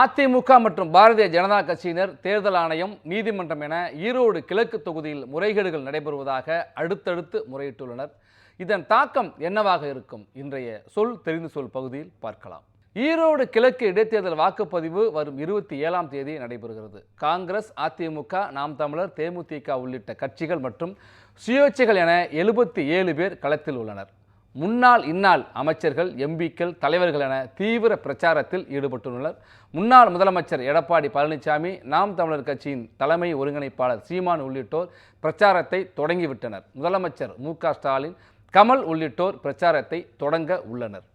அதிமுக மற்றும் பாரதிய ஜனதா கட்சியினர் தேர்தல் ஆணையம் நீதிமன்றம் என ஈரோடு கிழக்கு தொகுதியில் முறைகேடுகள் நடைபெறுவதாக அடுத்தடுத்து முறையிட்டுள்ளனர். இதன் தாக்கம் என்னவாக இருக்கும்? இன்றைய சொல் தெரிந்து சொல் பகுதியில் பார்க்கலாம். ஈரோடு கிழக்கு இடைத்தேர்தல் வாக்குப்பதிவு வரும் இருபத்தி ஏழாம் தேதி நடைபெறுகிறது. காங்கிரஸ் அதிமுக நாம் தமிழர் தேமுதிக உள்ளிட்ட கட்சிகள் மற்றும் சுயேட்சைகள் என எழுபத்தி ஏழு பேர் களத்தில் உள்ளனர். முன்னாள் இந்நாள் அமைச்சர்கள் எம்பிக்கள் தலைவர்கள் என தீவிர பிரச்சாரத்தில் ஈடுபட்டுள்ளனர். முன்னாள் முதலமைச்சர் எடப்பாடி பழனிசாமி நாம் தமிழர் கட்சியின் தலைமை ஒருங்கிணைப்பாளர் சீமான் உள்ளிட்டோர் பிரச்சாரத்தை தொடங்கிவிட்டனர். முதலமைச்சர் மு ஸ்டாலின் கமல் உள்ளிட்டோர் பிரச்சாரத்தை தொடங்க உள்ளனர்.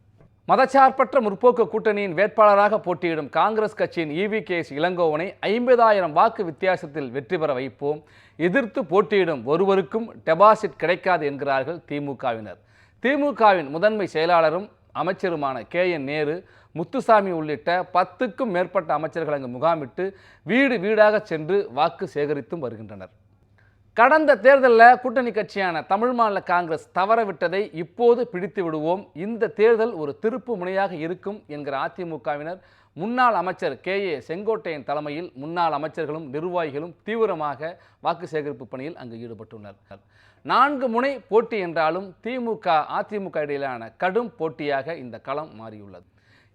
மதச்சார்பற்ற முற்போக்கு கூட்டணியின் வேட்பாளராக போட்டியிடும் காங்கிரஸ் கட்சியின் இவி கே. எஸ். இளங்கோவனை ஐம்பதாயிரம் வாக்கு வித்தியாசத்தில் வெற்றி பெற வைப்போம். எதிர்த்து போட்டியிடும் ஒருவருக்கும் டெபாசிட் கிடைக்காது என்கிறார்கள் திமுகவினர் திமுகவின் முதன்மை செயலாளரும் அமைச்சருமான கே என் நேரு முத்துசாமி உள்ளிட்ட பத்துக்கும் மேற்பட்ட அமைச்சர்கள் அங்கு முகாமிட்டு வீடு வீடாக சென்று வாக்கு சேகரித்தும் வருகின்றனர். கடந்த தேர்தலில் கூட்டணி கட்சியான தமிழ் மாநில காங்கிரஸ் தவறவிட்டதை இப்போது பிடித்து விடுவோம். இந்த தேர்தல் ஒரு திருப்பு முனையாக இருக்கும் என்கிற அதிமுகவினர் முன்னாள் அமைச்சர் கே. ஏ. செங்கோட்டையன் தலைமையில் முன்னாள் அமைச்சர்களும் நிர்வாகிகளும் தீவிரமாக வாக்கு சேகரிப்பு பணியில் அங்கு ஈடுபட்டுள்ளனர். நான்கு முனை போட்டி என்றாலும் திமுக அதிமுக இடையிலான கடும் போட்டியாக இந்த களம் மாறியுள்ளது.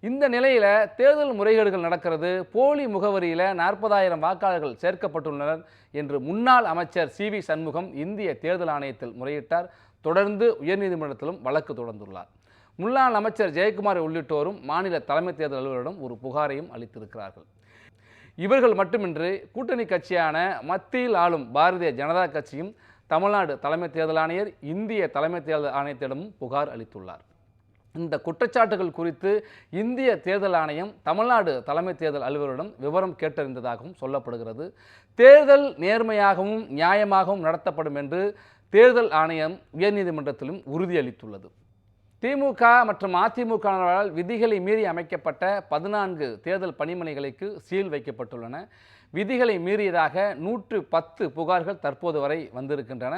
இந்த நிலையில் தேர்தல் முறைகேடுகள் நடக்கிறது. போலி முகவரியில் நாற்பதாயிரம் வாக்காளர்கள் சேர்க்கப்பட்டுள்ளனர் என்று முன்னாள் அமைச்சர் சி. வி. சண்முகம் இந்திய தேர்தல் ஆணையத்தில் முறையிட்டார். தொடர்ந்து உயர்நீதிமன்றத்திலும் வழக்கு தொடர்ந்துள்ளார். முன்னாள் அமைச்சர் ஜெயக்குமார் உள்ளிட்டோரும் மாநில தலைமை தேர்தல் அலுவலரிடம் ஒரு புகாரையும் அளித்திருக்கிறார்கள். இவர்கள் மட்டுமின்றி கூட்டணி கட்சியான மத்தியில் ஆளும் பாரதிய ஜனதா கட்சியும் தமிழ்நாடு தலைமை தேர்தல் ஆணையர் இந்திய தலைமை தேர்தல் ஆணையத்திடமும் புகார் அளித்துள்ளார். இந்த குற்றச்சாட்டுகள் குறித்து இந்திய தேர்தல் ஆணையம் தமிழ்நாடு தலைமை தேர்தல் அலுவலரிடம் விவரம் கேட்டறிந்ததாகவும் சொல்லப்படுகிறது. தேர்தல் நேர்மையாகவும் நியாயமாகவும் நடத்தப்படும் என்று தேர்தல் ஆணையம் உயர்நீதிமன்றத்திலும் உறுதியளித்துள்ளது. திமுக மற்றும் அதிமுகவினரால் விதிகளை மீறி அமைக்கப்பட்ட பதினான்கு தேர்தல் பணிமனைகளுக்கு சீல் வைக்கப்பட்டுள்ளன. விதிகளை மீறியதாக நூற்று பத்து புகார்கள் தற்போது வரை வந்திருக்கின்றன.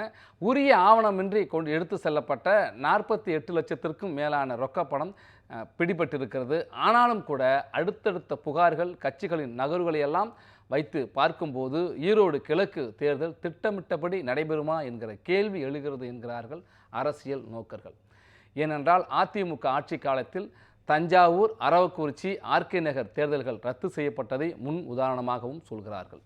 உரிய ஆவணமின்றி கொண்டு எடுத்து செல்லப்பட்ட நாற்பத்தி எட்டு லட்சத்திற்கும் மேலான ரொக்கப்பணம் பிடிபட்டிருக்கிறது. ஆனாலும் கூட அடுத்தடுத்த புகார்கள் கட்சிகளின் நகர்வுகளை எல்லாம் வைத்து பார்க்கும்போது ஈரோடு கிழக்கு தேர்தல் திட்டமிட்டபடி நடைபெறுமா என்கிற கேள்வி எழுகிறது என்கிறார்கள் அரசியல் நோக்கர்கள். ஏனென்றால் அதிமுக ஆட்சி காலத்தில் தஞ்சாவூர் அரவக்குறிச்சி ஆர்கே நகர் தேர்தல்கள் ரத்து செய்யப்பட்டதை முன் உதாரணமாகவும் சொல்கிறார்கள்.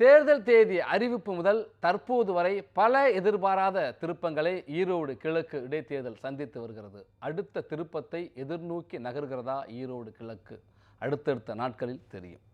தேர்தல் தேதி அறிவிப்பு முதல் தற்போது வரை பல எதிர்பாராத திருப்பங்களை ஈரோடு கிழக்கு இடைத்தேர்தல் சந்தித்து வருகிறது. அடுத்த திருப்பத்தை எதிர்நோக்கி நகர்கிறதா ஈரோடு கிழக்கு? அடுத்தடுத்த நாட்களில் தெரியும்.